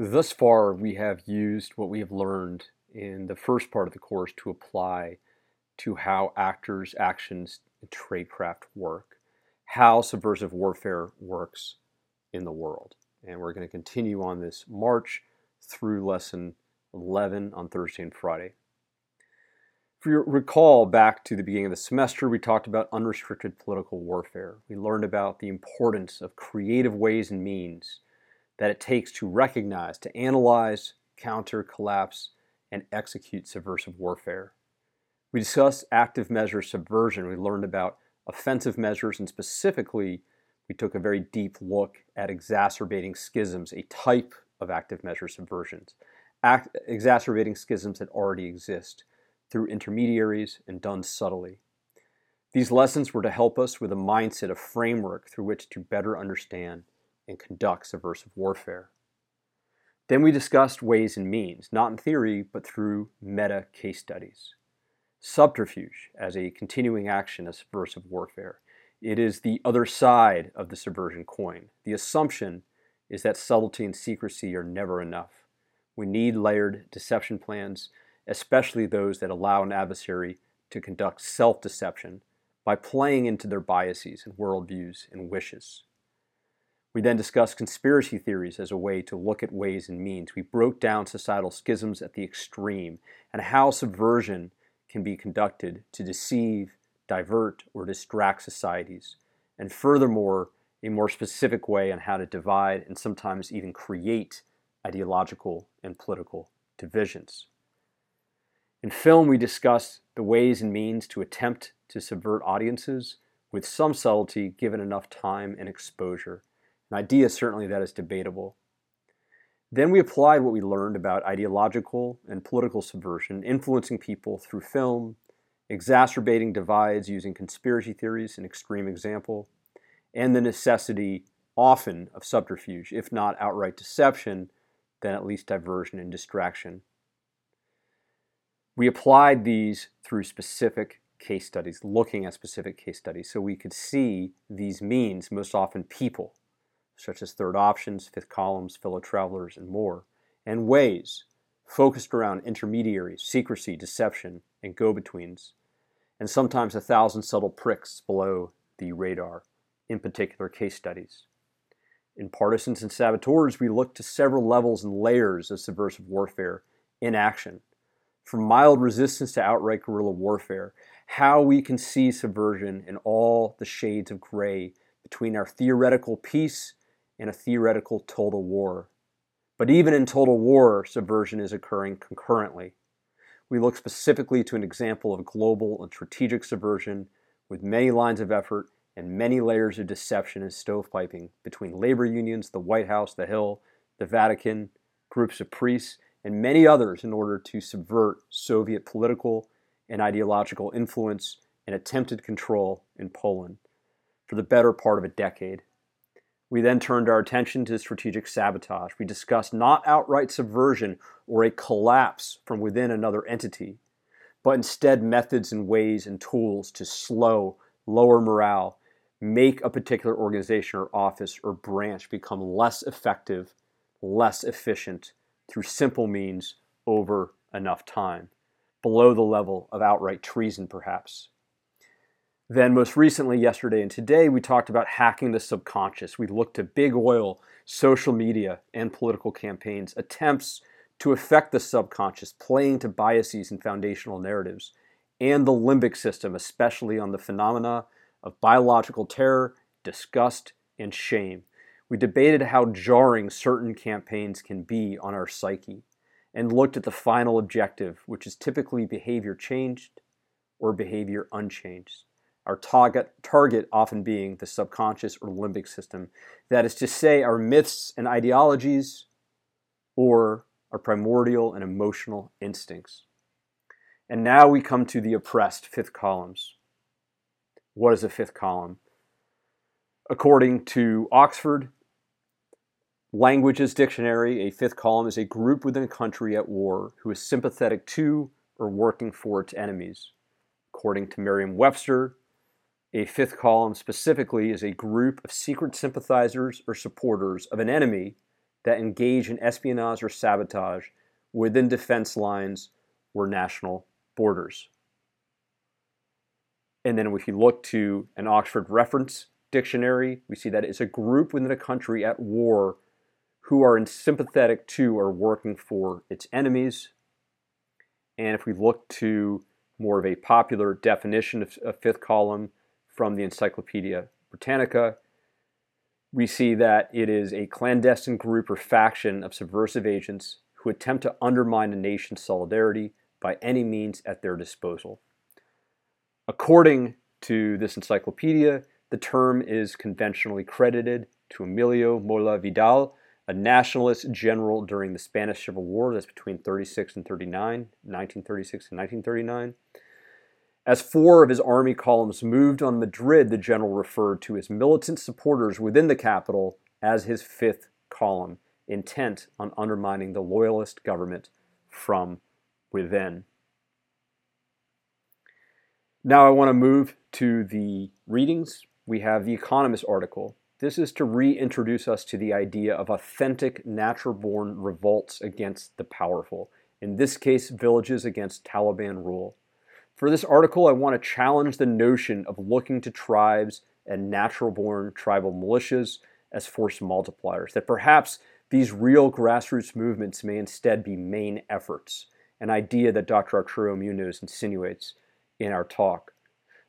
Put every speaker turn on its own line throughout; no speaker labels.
Thus far, we have used what we have learned in the first part of the course to apply to how actors' actions in tradecraft work, how subversive warfare works in the world. And we're going to continue on this march through lesson 11 on Thursday and Friday. If you recall back to the beginning of the semester, we talked about unrestricted political warfare. We learned about the importance of creative ways and means that it takes to recognize, to analyze, counter, collapse, and execute subversive warfare. We discussed active measure subversion. We learned about offensive measures, and specifically, we took a very deep look at exacerbating schisms, a type of active measure subversions, Act, exacerbating schisms that already exist through intermediaries and done subtly. These lessons were to help us with a mindset, a framework through which to better understand and conduct subversive warfare. Then we discussed ways and means, not in theory, but through meta case studies. Subterfuge as a continuing action of subversive warfare. It is the other side of the subversion coin. The assumption is that subtlety and secrecy are never enough. We need layered deception plans especially those that allow an adversary to conduct self deception by playing into their biases and worldviews and wishes. We then discussed conspiracy theories as a way to look at ways and means. We broke down societal schisms at the extreme and how subversion can be conducted to deceive, divert, or distract societies. And furthermore, a more specific way on how to divide and sometimes even create ideological and political divisions. In film, we discuss the ways and means to attempt to subvert audiences with some subtlety given enough time and exposure. An idea certainly that is debatable. Then we applied what we learned about ideological and political subversion, influencing people through film, exacerbating divides using conspiracy theories, an extreme example, and the necessity often of subterfuge, if not outright deception, then at least diversion and distraction. We applied these through specific case studies, looking at specific case studies, so we could see these means, most often people, such as third options, fifth columns, fellow travelers, and more, and ways focused around intermediaries, secrecy, deception, and go betweens, and sometimes a thousand subtle pricks below the radar, in particular case studies. In Partisans and Saboteurs, we look to several levels and layers of subversive warfare in action from mild resistance to outright guerrilla warfare, how we can see subversion in all the shades of gray between our theoretical peace and a theoretical total war. But even in total war, subversion is occurring concurrently. We look specifically to an example of global and strategic subversion with many lines of effort and many layers of deception and stovepiping between labor unions, the White House, the Hill, the Vatican, groups of priests, and many others in order to subvert Soviet political and ideological influence and attempted control in Poland for the better part of a decade. We then turned our attention to strategic sabotage. We discussed not outright subversion or a collapse from within another entity, but instead methods and ways and tools to slow, lower morale, make a particular organization or office or branch become less effective, less efficient, through simple means over enough time, below the level of outright treason, perhaps. Then, most recently, yesterday and today, we talked about hacking the subconscious. We looked at big oil, social media, and political campaigns, attempts to affect the subconscious, playing to biases and foundational narratives, and the limbic system, especially on the phenomena of biological terror, disgust, and shame. We debated how jarring certain campaigns can be on our psyche and looked at the final objective, which is typically behavior changed or behavior unchanged. Our target, target often being the subconscious or limbic system. That is to say, our myths and ideologies or our primordial and emotional instincts. And now we come to the oppressed fifth columns. What is a fifth column? According to Oxford, Languages Dictionary, a fifth column, is a group within a country at war who is sympathetic to or working for its enemies. According to Merriam Webster, a fifth column specifically is a group of secret sympathizers or supporters of an enemy that engage in espionage or sabotage within defense lines or national borders. And then if you look to an Oxford reference dictionary, we see that it's a group within a country at war who are sympathetic to or working for its enemies. And if we look to more of a popular definition of, a fifth column from the Encyclopedia Britannica, we see that it is a clandestine group or faction of subversive agents who attempt to undermine a nation's solidarity by any means at their disposal. According to this encyclopedia, the term is conventionally credited to Emilio Mola Vidal, a nationalist general during the Spanish Civil War, that's between 36 and 39, 1936 and 1939. As four of his army columns moved on Madrid, the general referred to his militant supporters within the capital as his fifth column, intent on undermining the loyalist government from within. Now I want to move to the readings. We have the Economist article. This is to reintroduce us to the idea of authentic, natural born revolts against the powerful, in this case, villages against Taliban rule. For this article, I want to challenge the notion of looking to tribes and natural born tribal militias as force multipliers, that perhaps these real grassroots movements may instead be main efforts, an idea that Dr. Arturo Munoz insinuates in our talk.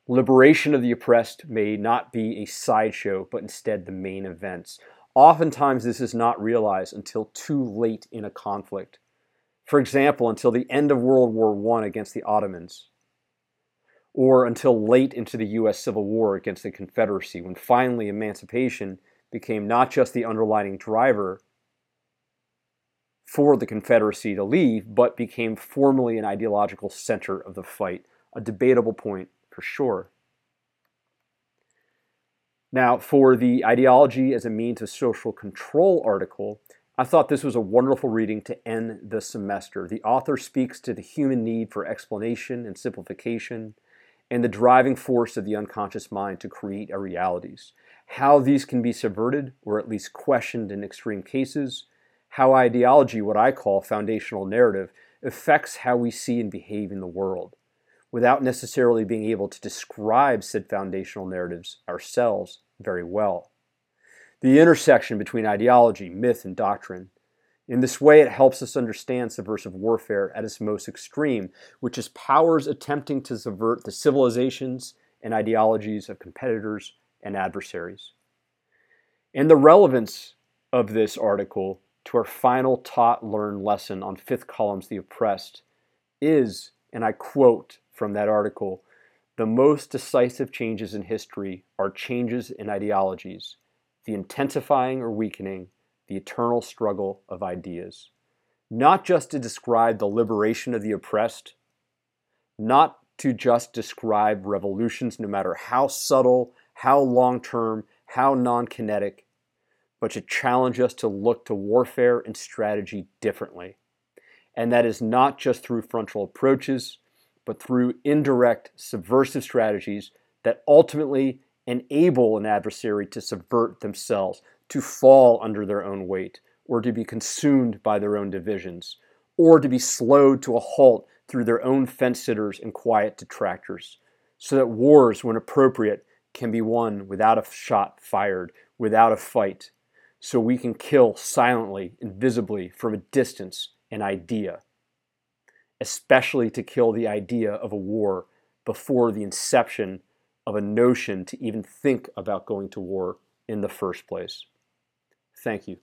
Liberation of the oppressed may not be a sideshow, but instead the main events. Oftentimes, this is not realized until too late in a conflict. For example, until the end of World War I against the Ottomans, or until late into the U.S. Civil War against the Confederacy, when finally emancipation became not just the underlying driver for the Confederacy to leave, but became formally an ideological center of the fight. A debatable point for sure. Now, for the ideology as a means of social control article, I thought this was a wonderful reading to end the semester. The author speaks to the human need for explanation and simplification and the driving force of the unconscious mind to create our realities. How these can be subverted, or at least questioned in extreme cases, how ideology, what I call foundational narrative, affects how we see and behave in the world, without necessarily being able to describe said foundational narratives ourselves very well. The intersection between ideology, myth, and doctrine, in this way, it helps us understand subversive warfare at its most extreme, which is powers attempting to subvert the civilizations and ideologies of competitors and adversaries. And the relevance of this article to our final taught learned lesson on fifth columns the oppressed is, and I quote from that article, the most decisive changes in history are changes in ideologies, the intensifying or weakening the eternal struggle of ideas, not just to describe the liberation of the oppressed, not to just describe revolutions, no matter how subtle, how long term, how non kinetic, but to challenge us to look to warfare and strategy differently. And that is not just through frontal approaches, but through indirect subversive strategies that ultimately enable an adversary to subvert themselves, to fall under their own weight, or to be consumed by their own divisions, or to be slowed to a halt through their own fence sitters and quiet detractors, so that wars, when appropriate, can be won without a shot fired, without a fight, so we can kill silently, invisibly, from a distance, an idea, especially to kill the idea of a war before the inception of a notion to even think about going to war in the first place. Thank you.